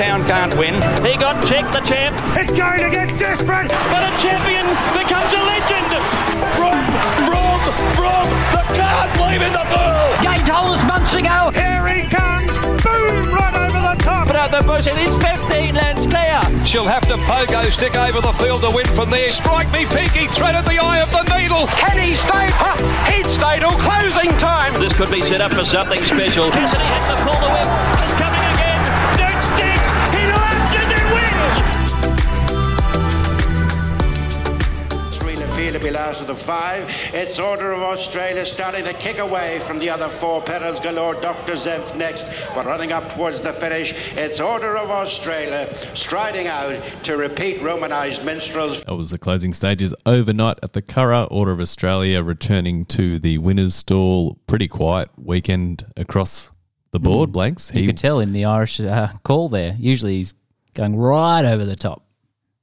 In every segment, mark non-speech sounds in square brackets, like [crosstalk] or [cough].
Town can't win. He got checked, the champ. It's going to get desperate. But a champion becomes a legend. From, from, from the cars leaving the bull. Gained holes months ago. Here he comes. Boom, right over the top. But at the bush, it is 15 lengths clear. She'll have to pogo stick over the field to win from there. Strike me, Peaky, thread at the eye of the needle. Can he stay? Ha, he'd stay till closing time. This could be set up for something special. Cassidy hit the pull the whip. The five. It's Order of Australia starting to kick away from the other four. Perils galore, Dr. Zempf next, but running up towards the finish. It's Order of Australia striding out to repeat Romanised minstrels. That was the closing stages overnight at the Curragh Order of Australia, returning to the winners' stall. Pretty quiet weekend across the board, Blanks. You could tell in the Irish uh, call there. Usually he's going right over the top.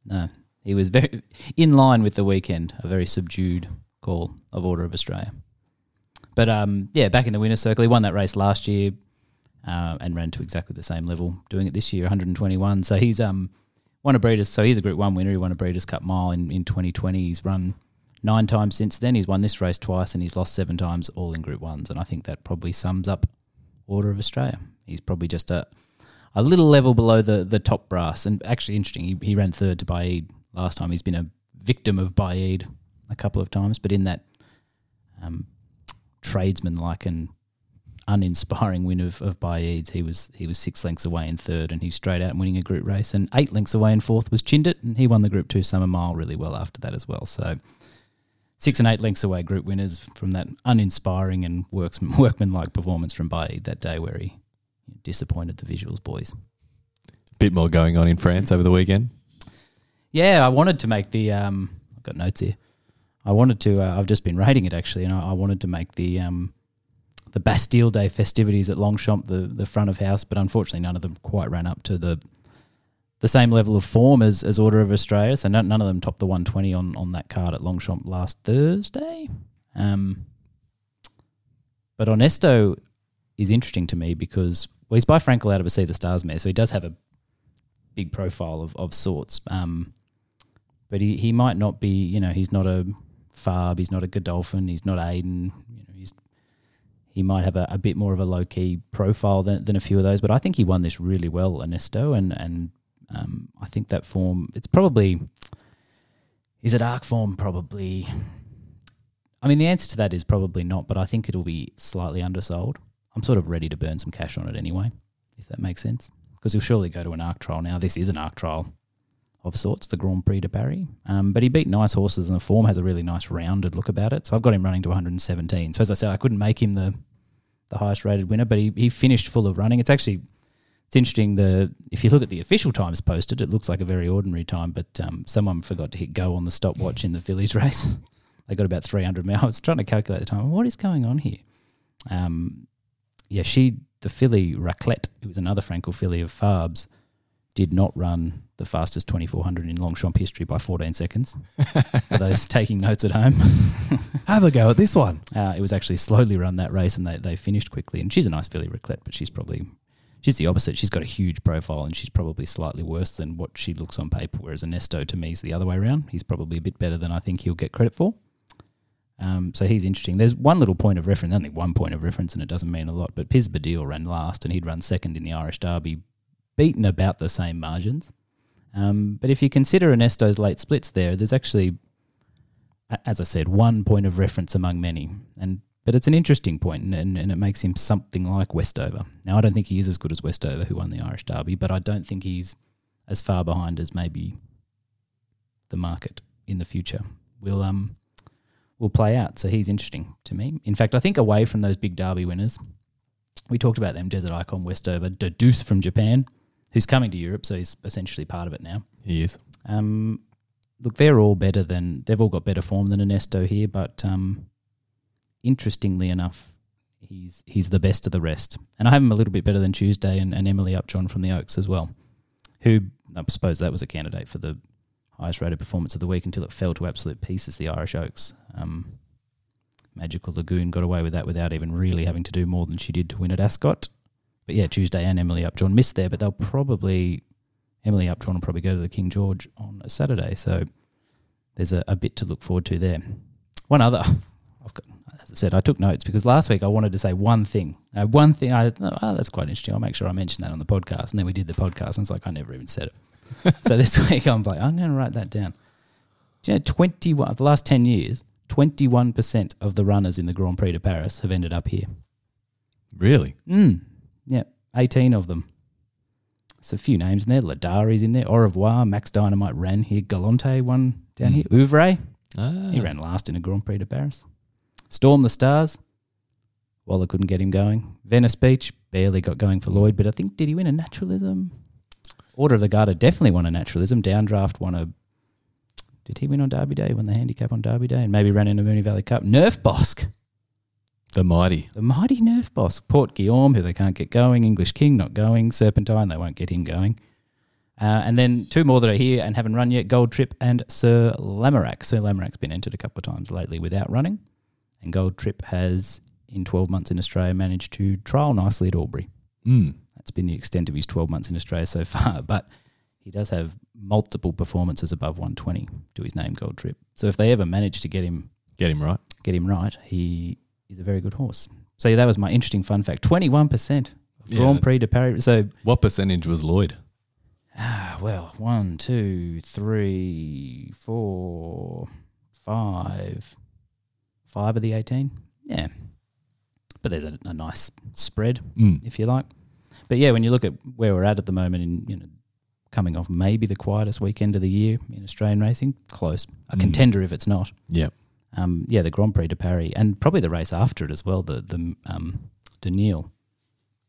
No, he was very in line with the weekend. A very subdued call of Order of Australia. But um, yeah, back in the winner's circle, he won that race last year uh, and ran to exactly the same level, doing it this year, 121. So he's um won a Breeders. So he's a Group One winner. He won a Breeders' Cup Mile in, in 2020. He's run nine times since then. He's won this race twice and he's lost seven times, all in Group Ones. And I think that probably sums up Order of Australia. He's probably just a a little level below the the top brass. And actually, interesting, he, he ran third to Baaeed last time. He's been a victim of Baaeed a couple of times, but in that um, tradesman-like and uninspiring win of of Baaeed, he was he was six lengths away in third, and he's straight out and winning a group race. And eight lengths away in fourth was Chindit, and he won the Group Two Summer Mile really well after that as well. So. Six and eight lengths away, group winners from that uninspiring and worksman, [laughs] workman-like performance from Baaeed that day, where he disappointed the visuals boys. Bit more going on in France over the weekend. Yeah, I wanted to make the. Um, I've got notes here. I wanted to. Uh, I've just been rating it actually, and I, I wanted to make the um, the Bastille Day festivities at Longchamp the the front of house, but unfortunately, none of them quite ran up to the the same level of form as, as Order of Australia. So none, none of them topped the 120 on, on that card at Longchamp last Thursday. Um, but Onesto is interesting to me because well, he's by Frankel out of a Sea the Stars mare, so he does have a big profile of, of sorts. Um, but he, he might not be, you know, he's not a Fabre, he's not a Godolphin, he's not Aidan. You know, he's he might have a, a bit more of a low key profile than, than a few of those. But I think he won this really well, Onesto, and and um, I think that form it's probably is it arc form probably. I mean, the answer to that is probably not, but I think it'll be slightly undersold. I'm sort of ready to burn some cash on it anyway, if that makes sense. Because he'll surely go to an arc trial now. This is an arc trial of sorts, the Grand Prix de Paris. Um, but he beat nice horses, and the form has a really nice rounded look about it. So I've got him running to 117. So as I said, I couldn't make him the the highest rated winner, but he, he finished full of running. It's actually it's interesting. The if you look at the official times posted, it looks like a very ordinary time, but um, someone forgot to hit go on the stopwatch in the fillies [laughs] race. they got about 300 miles. I was trying to calculate the time. What is going on here? Um, yeah, she the filly Raclette, who was another Frankel filly of Fabre's, did not run the fastest 2400 in Longchamp history by 14 seconds. [laughs] For those taking notes at home, [laughs] Have a go at this one. uh, it was actually slowly run that race, and they, they finished quickly. And she's a nice filly Raclette, but she's probably she's the opposite. She's got a huge profile, and she's probably slightly worse than what she looks on paper. Whereas Onesto to me is the other way around. He's probably a bit better than I think he'll get credit for. Um, so he's interesting. There's one little point of reference, only one point of reference, and it doesn't mean a lot. But Piz Badile ran last, and he'd run second in the Irish Derby, beaten about the same margins. Um, but if you consider Onesto's late splits there, there's actually, as I said, one point of reference among many. And but it's an interesting point, and, and, it makes him something like Westover. Now, I don't think he is as good as Westover, who won the Irish Derby, but I don't think he's as far behind as maybe the market in the future will um will play out. So he's interesting to me. In fact, I think away from those big Derby winners, we talked about them: Desert Crown, Westover, Do Deuce from Japan, who's coming to Europe, so he's essentially part of it now. He is. Um, look, they're all better than they've all got better form than Onesto here, but um, interestingly enough, he's he's the best of the rest, and I have him a little bit better than Tuesday and, and Emily Upjohn from the Oaks as well, who I suppose that was a candidate for the highest rated performance of the week until it fell to absolute pieces. The Irish Oaks. Um, Magical Lagoon got away with that without even really having to do more than she did to win at Ascot. But yeah, Tuesday and Emily Upjohn missed there, but they'll probably Emily Upjohn will probably go to the King George on a Saturday. So there's a, a bit to look forward to there. One other, I've got, as I said, I took notes because last week I wanted to say one thing. Uh, one thing, I oh, that's quite interesting. I'll make sure I mention that on the podcast. And then we did the podcast, and it's like I never even said it. [laughs] so this week I'm like, I'm going to write that down. Do you know, 21, the last 10 years, 21% of the runners in the Grand Prix de Paris have ended up here. Really? Mm. Yeah, 18 of them. It's a few names in there. Ladari's in there. Au revoir. Max Dynamite ran here. Galante won down here. Ouvre, Ah. he ran last in a Grand Prix de Paris. Storm the Stars. Waller couldn't get him going. Venice Beach barely got going for Lloyd, but I think did he win a naturalism? Order of the Garter definitely won a naturalism. Downdraft won a. Did he win on Derby Day? Won the handicap on Derby Day, and maybe ran in a Moonee Valley Cup. Nerf Bosk. The mighty. The mighty Nerf boss, Port Guillaume, who they can't get going, English King not going, Serpentine, they won't get him going. Uh, and then two more that are here and haven't run yet Gold Trip and Sir Lamorak. Sir Lamorak's been entered a couple of times lately without running. And Gold Trip has, in 12 months in Australia, managed to trial nicely at Albury. Mm. That's been the extent of his 12 months in Australia so [laughs] far. But he does have multiple performances above 120 to his name, Gold Trip. So if they ever manage to get him Get him right. get him right, he is a very good horse. So yeah, that was my interesting fun fact. Twenty one percent Grand Prix de Paris. So What percentage was Lloyd? ah, well, one, two, three, four, five, five of the eighteen. Yeah, but there's a, a nice spread, Mm. if you like. But yeah, when you look at where we're at at the moment, in you know, coming off maybe the quietest weekend of the year in Australian racing, close a Mm. contender if it's not. Yeah. Um, yeah, the Grand Prix de Paris and probably the race after it as well, the the um.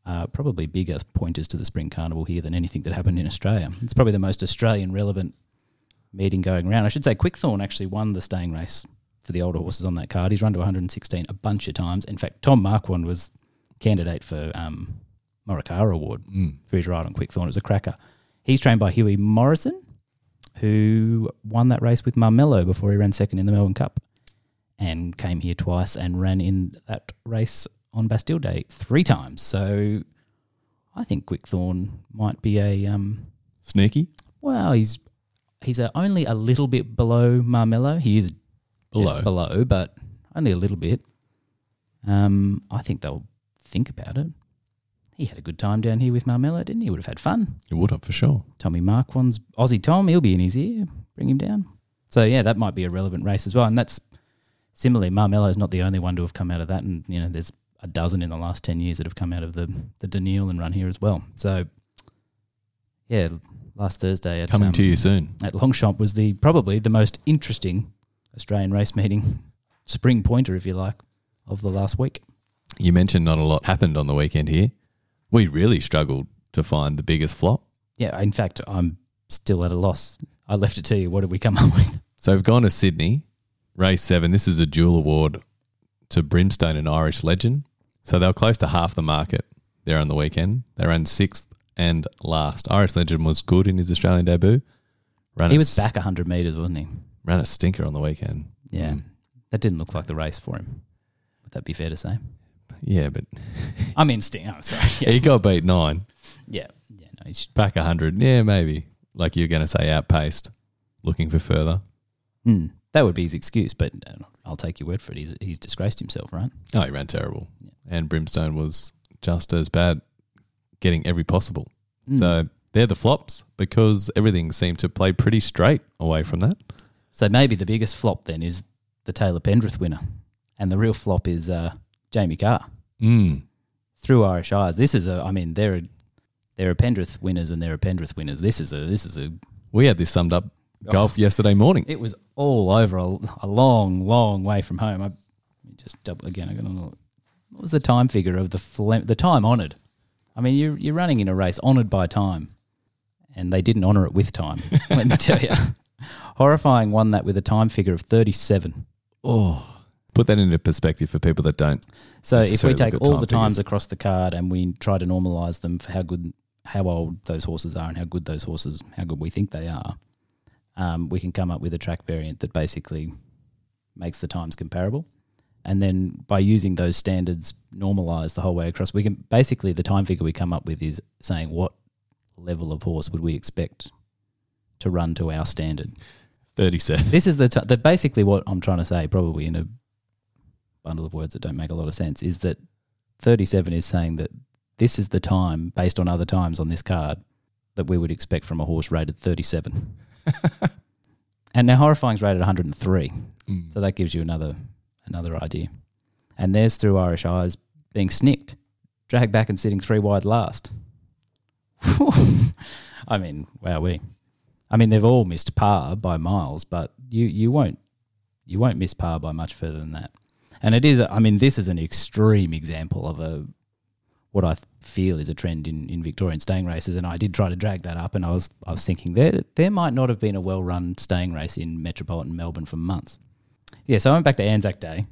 Uh, probably bigger pointers to the Spring Carnival here than anything that happened in Australia. It's probably the most Australian relevant meeting going around. I should say Quickthorn actually won the staying race for the older horses on that card. He's run to 116 a bunch of times. In fact, Tom Marquand was candidate for um, Morikawa Award Mm. for his ride on Quickthorn. It was a cracker. He's trained by Hughie Morrison, who won that race with Marmelo before he ran second in the Melbourne Cup and came here twice and ran in that race on Bastille Day three times. So I think Quickthorn might be a um, Sneaky? well, he's he's a, only a little bit below Marmelo. He is Below. below, but only a little bit. Um, I think they'll think about it. He had a good time down here with Marmelo, didn't he? He would have had fun. He would have for sure. Tommy Marquand's Aussie Tom, he'll be in his ear. Bring him down. So yeah, that might be a relevant race as well. And that's similarly, Marmelo is not the only one to have come out of that. And you know, there's a dozen in the last ten years that have come out of the the de Nieuil and run here as well. So yeah, last Thursday at Coming um, to you soon. at Longchamp was the probably the most interesting Australian race meeting, spring pointer if you like, of the last week. You mentioned not a lot happened on the weekend here. We really struggled to find the biggest flop. Yeah, in fact, I'm still at a loss. I left it to you. What did we come up [laughs] with? So we've gone to Sydney, race seven. This is a dual award to Brimstone and Irish Legend. So they were close to half the market there on the weekend. They ran sixth and last. Irish Legend was good in his Australian debut. Ran He was back 100 metres, wasn't he? Ran a stinker on the weekend. Yeah. Mm. That didn't look like the race for him. Would that be fair to say? Yeah, but [laughs] I mean, Sting. I'm sorry. Yeah. [laughs] he got beat nine. yeah. Yeah. No, he's, Back 100. Yeah, maybe. Like you're going to say outpaced, looking for further. Hmm. That would be his excuse, but uh, I'll take your word for it. He's, he's disgraced himself, right? Oh, he ran terrible. And Brimstone was just as bad, getting every possible. So they're the flops because everything seemed to play pretty straight away from that. So maybe the biggest flop then is the Taylor Pendrith winner. And the real flop is uh, Jamie Kah. Mm. through Irish eyes. This is a, I mean, there are there are Pendrith winners and there are Pendrith winners. This is a, this is a. We had this summed up golf yesterday morning. It was all over a, a long, long way from home. I just double again. I got on. What was the time figure of the the time honoured? I mean, you're you're running in a race honoured by time, and they didn't honour it with time. [laughs] let me tell you, horrifying won that with a time figure of thirty seven. Oh, put that into perspective for people that don't. So if we take all time the times figures. across the card and we try to normalise them for how good, how old those horses are and how good those horses, how good we think they are, um, we can come up with a track variant that basically makes the times comparable. And then by using those standards normalised the whole way across, we can basically the time figure we come up with is saying what level of horse would we expect to run to our standard? 37. This is the, t- the basically what I'm trying to say, probably in a bundle of words that don't make a lot of sense, is that 37 is saying that this is the time, based on other times on this card, that we would expect from a horse rated 37. [laughs] and now Horrifying's rated 103. Mm. So that gives you another another idea. And there's through Irish Eyes being snicked, dragged back and sitting three wide last. [laughs] I mean, wow, we. I mean, they've all missed par by miles, but you you won't you won't miss par by much further than that. And it is, I mean, this is an extreme example of a what I feel is a trend in, in Victorian staying races. And I did try to drag that up, and I was I was thinking there there might not have been a well run staying race in metropolitan Melbourne for months. Yeah, so I went back to Anzac Day.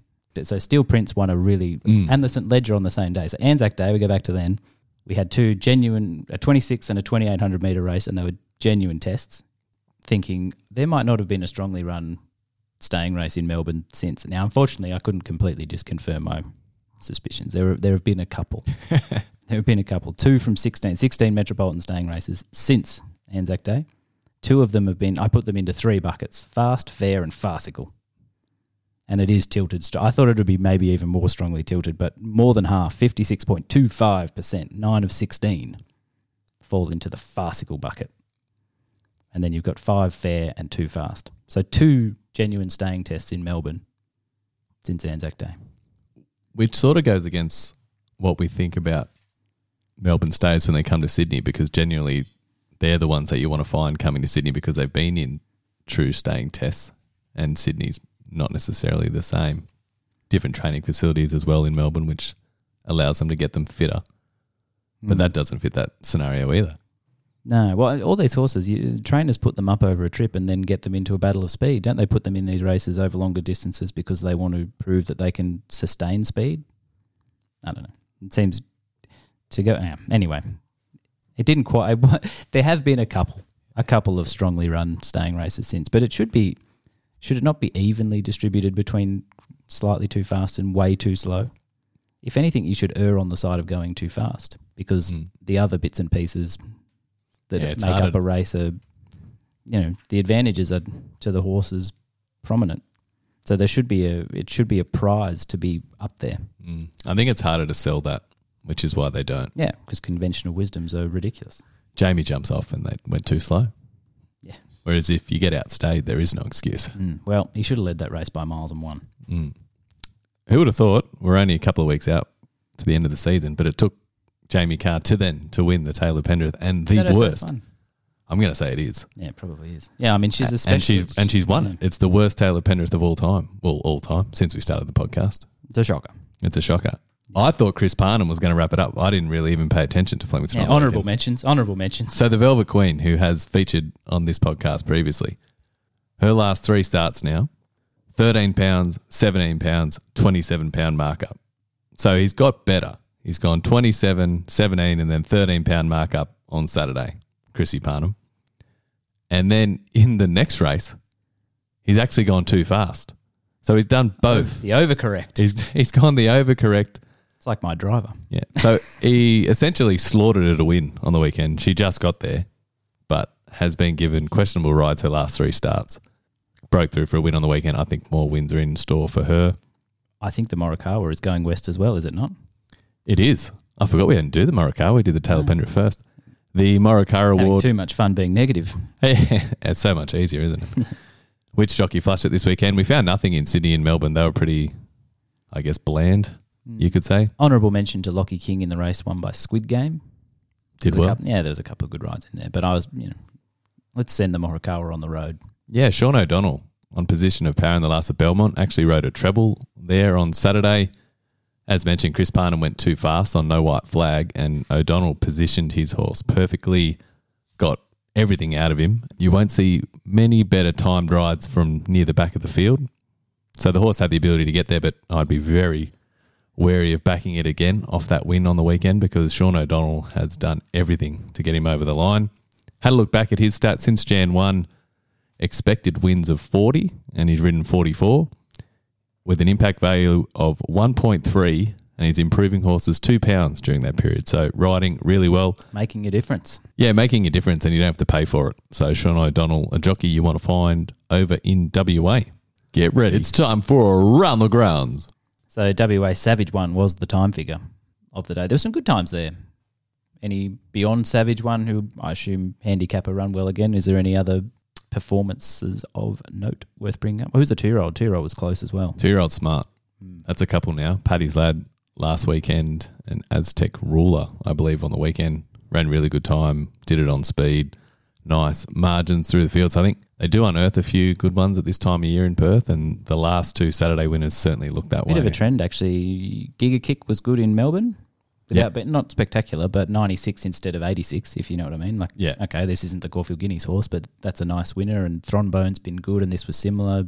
So Steel Prince won a really mm. and the St Leger on the same day. So Anzac Day, we go back to then. We had two genuine a 26 and a 2800 meter race, and they were genuine tests. Thinking there might not have been a strongly run staying race in Melbourne since. Now, unfortunately, I couldn't completely just confirm my suspicions. There, there have been a couple. [laughs] there have been a couple. Two from 16, 16 metropolitan staying races since Anzac Day. Two of them have been, I put them into three buckets fast, fair, and farcical. And it is tilted. I thought it would be maybe even more strongly tilted, but more than half, 56.25%, nine of 16, fall into the farcical bucket. And then you've got five fair and two fast. So two genuine staying tests in Melbourne since Anzac Day. Which sort of goes against what we think about Melbourne stays when they come to Sydney because genuinely they're the ones that you want to find coming to Sydney because they've been in true staying tests and Sydney's not necessarily the same. Different training facilities as well in Melbourne, which allows them to get them fitter. But hmm. that doesn't fit that scenario either. No, well, all these horses, you, trainers put them up over a trip and then get them into a battle of speed, don't they? Put them in these races over longer distances because they want to prove that they can sustain speed. I don't know. It seems to go. Anyway, it didn't quite. [laughs] There have been a couple, a couple of strongly run staying races since, but it should be. Should it not be evenly distributed between slightly too fast and way too slow? If anything, you should err on the side of going too fast because the other bits and pieces that Yeah, make up a race are, you know, the advantages are to the horses prominent. So there should be a it should be a prize to be up there. Mm. I think it's harder to sell that, which is why they don't. Yeah, because conventional wisdoms are ridiculous. Jamie jumps off and they went too slow. Yeah. Whereas if you get outstayed, there is no excuse. Mm. Well, he should have led that race by miles and won. Mm. Who would have thought we're only a couple of weeks out to the end of the season, but it took Jamie Kah to then to win the Taylor Pendrith and Is the that her first worst. one? I'm going to say it is. Yeah, it probably is. Yeah, I mean she's a and specialist. she's and she's won it. It's the worst Taylor Pendrith of all time. Well, all time since we started the podcast. It's a shocker. It's a shocker. I thought Chris Parnham was going to wrap it up. I didn't really even pay attention to Flemington. Yeah, honourable mentions. Honourable mentions. So the Velvet Queen, who has featured on this podcast previously, her last three starts now, thirteen pounds, seventeen pounds, twenty-seven pound markup. So he's got better. He's gone 27, 17, and then thirteen pound markup on Saturday. Chrissy Parnham, and then in the next race, he's actually gone too fast. So he's done both. The overcorrect. He's he's gone the overcorrect. It's like my driver. Yeah. So he [laughs] essentially slaughtered her to win on the weekend. She just got there, but has been given questionable rides her last three starts. Broke through for a win on the weekend. I think more wins are in store for her. I think the Morikawa is going west as well, is it not? It is. I forgot we hadn't do the Morikawa. We did the Taylor Pendrith first. The Morikawa Having Award. too much fun being negative. [laughs] it's so much easier, isn't it? [laughs] Which jockey flushed it this weekend? We found nothing in Sydney and Melbourne. They were pretty, I guess, bland, Mm. you could say. Honourable mention to Lachie King in the race won by Squid Game. Did There's well. couple- yeah, there was a couple of good rides in there, but I was, you know, let's send the Morikawa on the road. Yeah, Sean O'Donnell on position of power in the last of Belmont actually rode a treble there on Saturday. As mentioned, Chris Parnham went too fast on no white flag, and O'Donnell positioned his horse perfectly, got everything out of him. You won't see many better timed rides from near the back of the field. So the horse had the ability to get there, but I'd be very wary of backing it again off that win on the weekend because Sean O'Donnell has done everything to get him over the line. Had a look back at his stats since Jan 1 expected wins of 40 and he's ridden 44 with an impact value of 1.3 and he's improving horses two pounds during that period. So riding really well. Making a difference. Yeah, making a difference, and you don't have to pay for it. So Sean O'Donnell, a jockey you want to find over in WA. Get ready. It's time for Around the Grounds. So WA Savage one was the time figure of the day. There were some good times there. Any beyond Savage one who I assume handicapper run well again? Is there any other performances of note worth bringing up? Who's the two year old? Two year old was close as well. Two year old smart. Hmm. That's a couple now. Paddy's lad last weekend and Aztec ruler, I believe, on the weekend. Ran really good time, did it on speed, nice margins through the field. So I think they do unearth a few good ones at this time of year in Perth, and the last two Saturday winners certainly look that Bit way. Bit of a trend actually. Giga Kick was good in Melbourne. Yeah. but not spectacular, but 96 instead of 86, if you know what I mean. Like, Yeah. okay, this isn't the Caulfield Guineas horse, but that's a nice winner. And Thronbone's been good, and this was similar.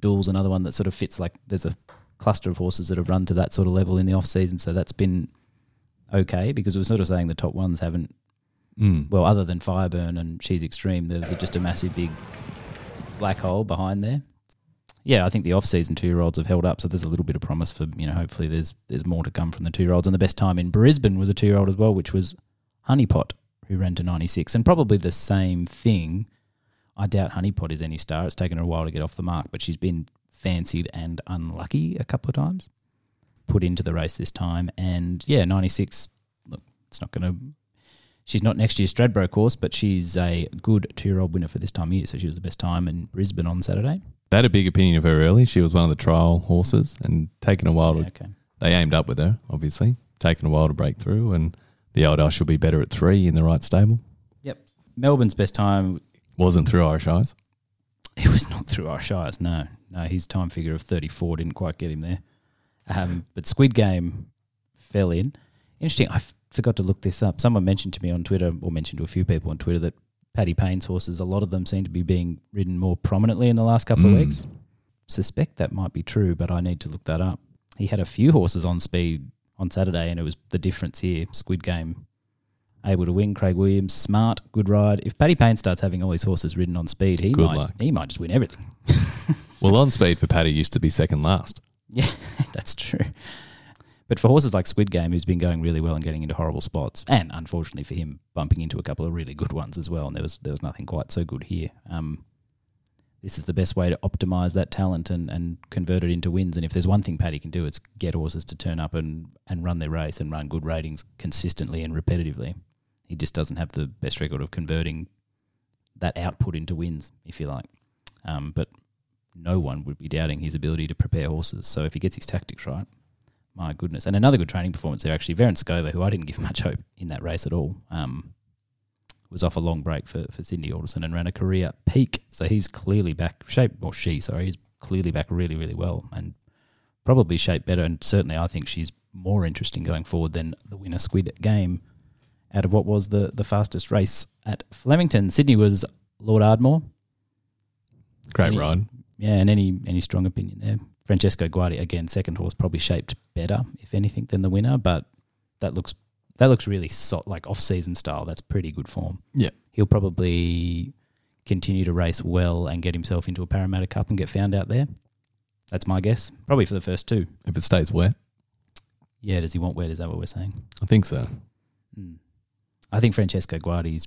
Duel's another one that sort of fits like there's a cluster of horses that have run to that sort of level in the off season, so that's been okay because we're sort of saying the top ones haven't. Mm. Well, other than Fireburn and She's Extreme, there was just a massive big black hole behind there. Yeah, I think the off-season two-year-olds have held up, so there's a little bit of promise for you know. Hopefully, there's there's more to come from the two-year-olds. And the best time in Brisbane was a two-year-old as well, which was Honeypot, who ran to 96, and probably the same thing. I doubt Honeypot is any star. It's taken her a while to get off the mark, but she's been fancied and unlucky a couple of times. Put into the race this time, and yeah, 96. Look, it's not going to. She's not next year's Stradbroke horse, but she's a good two-year-old winner for this time of year. So she was the best time in Brisbane on Saturday. They had a big opinion of her early. She was one of the trial horses and taken a while to. Yeah, okay. They aimed up with her, obviously. Taken a while to break through, and the old Ash will be better at three in the right stable. Yep. Melbourne's best time. Wasn't through Irish Eyes. [laughs] It was not through Irish Eyes, No, no. His time figure of thirty-four didn't quite get him there. Um, but Squid Game fell in. Interesting. I f- forgot to look this up. Someone mentioned to me on Twitter, or mentioned to a few people on Twitter, that Paddy Payne's horses, a lot of them seem to be being ridden more prominently in the last couple of Mm. weeks. Suspect that might be true, but I need to look that up. He had a few horses on speed on Saturday, and it was the difference here. Squid Game able to win. Craig Williams, smart, good ride. If Paddy Payne starts having all his horses ridden on speed, he Good might luck. he might just win everything. [laughs] Well, on speed for Paddy used to be second last. [laughs] Yeah, that's true. But for horses like Squid Game, who's been going really well and getting into horrible spots, and unfortunately for him, bumping into a couple of really good ones as well, and there was there was nothing quite so good here. Um, this is the best way to optimize that talent and, and convert it into wins. And if there's one thing Paddy can do, it's get horses to turn up and, and run their race and run good ratings consistently and repetitively. He just doesn't have the best record of converting that output into wins, if you like. Um, but no one would be doubting his ability to prepare horses. So if he gets his tactics right, my goodness. And another good training performance there, actually. Varen Scova, who I didn't give [laughs] much hope in that race at all, um, was off a long break for, for Cindy Alderson and ran a career peak. So he's clearly back, shape, or she, sorry, he's clearly back really, really well and probably shaped better. And certainly I think she's more interesting going forward than the winner squid game out of what was the, the fastest race at Flemington. Sydney was Lord Ardmore. Great Any- ride. Yeah, and any any strong opinion there? Francesco Guardi again, second horse, probably shaped better, if anything, than the winner. But that looks that looks really so, like off season style. That's pretty good form. Yeah. He'll probably continue to race well and get himself into a Parramatta Cup and get found out there. That's my guess. Probably for the first two. If it stays wet, Yeah, does he want wet? Is that what we're saying? I think so. Mm. I think Francesco Guardi's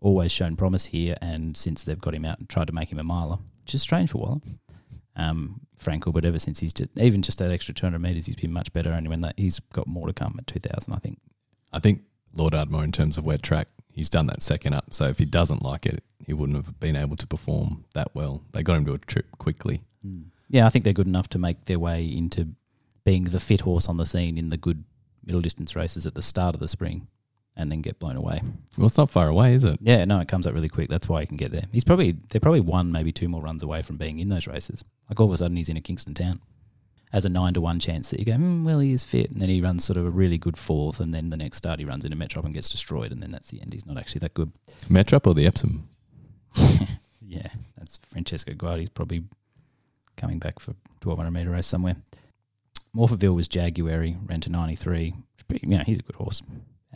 always shown promise here, and since they've got him out and tried to make him a miler, which is strange for Waller. Um, Frankel, but ever since he's just even just that extra 200 metres, he's been much better. And when that he's got more to come at 2000, I think. I think Lord Ardmore, in terms of wet track, he's done that second up. So if he doesn't like it, he wouldn't have been able to perform that well. They got him to a trip quickly. Yeah, I think they're good enough to make their way into being the fit horse on the scene in the good middle distance races at the start of the spring, and then get blown away. Well, it's not far away, is it? Yeah, no, it comes up really quick. That's why he can get there. He's probably they're probably one, maybe two more runs away from being in those races. Like all of a sudden, he's in a Kingston town. As a nine to one chance that you go, mm, well, he is fit, and then he runs sort of a really good fourth, and then the next start he runs into Metrop and gets destroyed, and then that's the end. He's not actually that good. Metrop or the Epsom? [laughs] Yeah, that's Francesco Guardi's probably coming back for 1200 metre race somewhere. Morphettville was Jaguary, ran to 93. Yeah, he's a good horse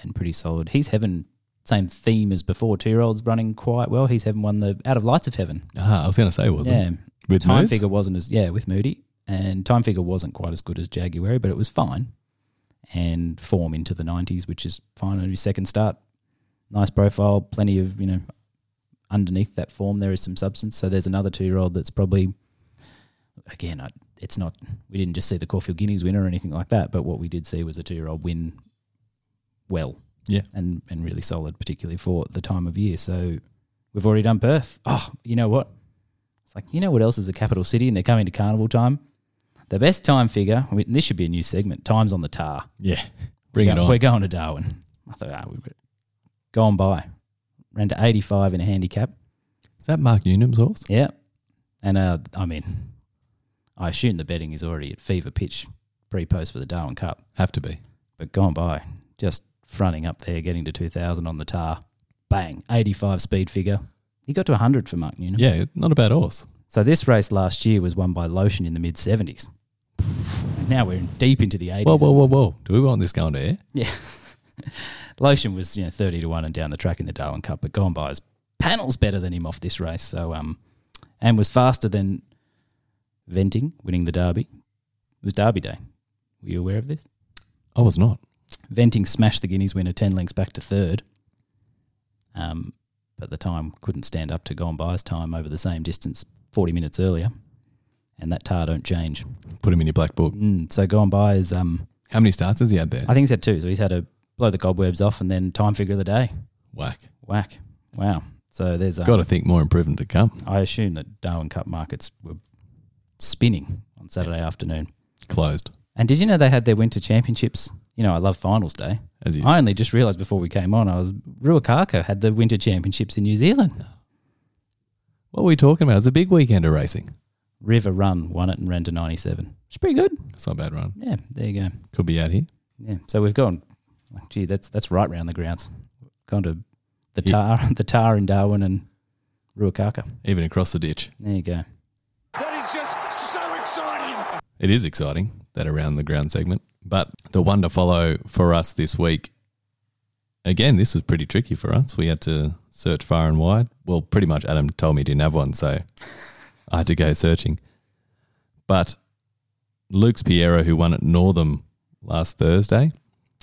and pretty solid. He's having same theme as before. Two year olds running quite well. He's having won the Out of Lights of Heaven. Ah, I was going to say, wasn't yeah. it? With Time Moods? figure wasn't as, yeah, with Moody. and time figure wasn't quite as good as Jaguary, but it was fine. And form into the 90s, which is fine on his second start. Nice profile, plenty of, you know, underneath that form, there is some substance. So there's another two year old that's probably, again, I, it's not, we didn't just see the Caulfield Guineas winner or anything like that, but what we did see was a two year old win well. Yeah. And, and really solid, particularly for the time of year. So we've already done Perth. Oh, you know what? It's like, you know what else is the capital city and they're coming to carnival time? The best time figure, I mean, this should be a new segment, Times on the Tar. Yeah. Bring We're it go- on. We're going to Darwin. I thought, ah, we've gone by. Ran to 85 in a handicap. Is that Mark Newnham's horse? Yeah. And, uh, I mean, I assume the betting is already at fever pitch pre post for the Darwin Cup. Have to be. But gone by. Just fronting up there, getting to 2,000 on the tar. Bang. 85 speed figure. He got to 100 for Mark Newnham. Yeah, not a bad horse. So this race last year was won by Lotion in the mid 70s. Now we're deep into the 80s. Whoa, whoa, whoa, whoa. Do we want this going to air? Yeah. [laughs] Lotion was, you know, 30 to 1 and down the track in the Darwin Cup, but gone by his panels better than him off this race. So, um, and was faster than Venting winning the Derby. It was Derby Day. Were you aware of this? I was not. Venting smashed the Guineas winner 10 lengths back to third. Um, but the time couldn't stand up to Gone By's time over the same distance 40 minutes earlier. And that tar don't change. Put him in your black book. Mm, so Gone By is, um, How many starts has he had there? I think he's had two. So he's had a blow the cobwebs off and then time figure of the day. Whack. Whack. Wow. So there's um, Got to think more improvement to come. I assume that Darwin Cup markets were spinning on Saturday afternoon. Closed. And did you know they had their winter championships? You know, I love finals day. As you, I only just realised before we came on, I was Ruakaka had the winter championships in New Zealand. what were we talking about? It's a big weekend of racing. River Run won it and ran to 97. It's pretty good. It's not a bad run. Yeah, there you go. Could be out here. Yeah, so we've gone. Oh, gee, that's that's right round the grounds. Gone to the Yeah. tar, [laughs] the tar in Darwin and Ruakaka. Even across the ditch. There you go. That is just so exciting. It is exciting, that around the ground segment. But the one to follow for us this week, again, this was pretty tricky for us. We had to search far and wide. Well, pretty much Adam told me he didn't have one, so I had to go searching. But Luke's Piero, who won at Northam last Thursday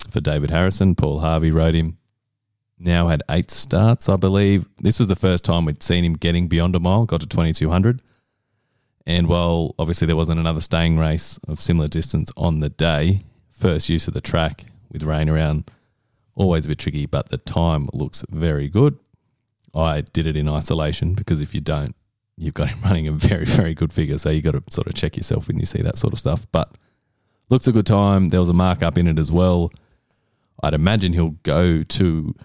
for David Harrison, Paul Harvey rode him, now had eight starts, I believe. This was the first time we'd seen him getting beyond a mile, got to 2200. And while obviously there wasn't another staying race of similar distance on the day, first use of the track with rain around, always a bit tricky, but the time looks very good. I did it in isolation because if you don't, you've got him [laughs] running a very, very good figure. So you've got to sort of check yourself when you see that sort of stuff. But looks a good time. There was a markup in it as well. I'd imagine he'll go to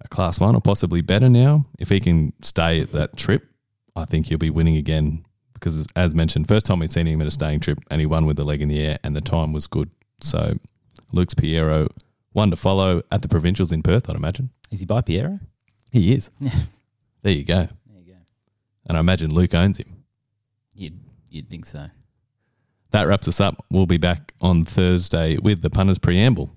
a class one or possibly better now. If he can stay at that trip, I think he'll be winning again because, as mentioned, first time we'd seen him at a staying trip and he won with the leg in the air and the time was good. So, Luke's Piero, one to follow at the provincials in Perth, I'd imagine. Is he by Piero? He is. [laughs] Yeah. There you go. There you go. And I imagine Luke owns him. You'd you'd think so. That wraps us up. We'll be back on Thursday with the punters preamble.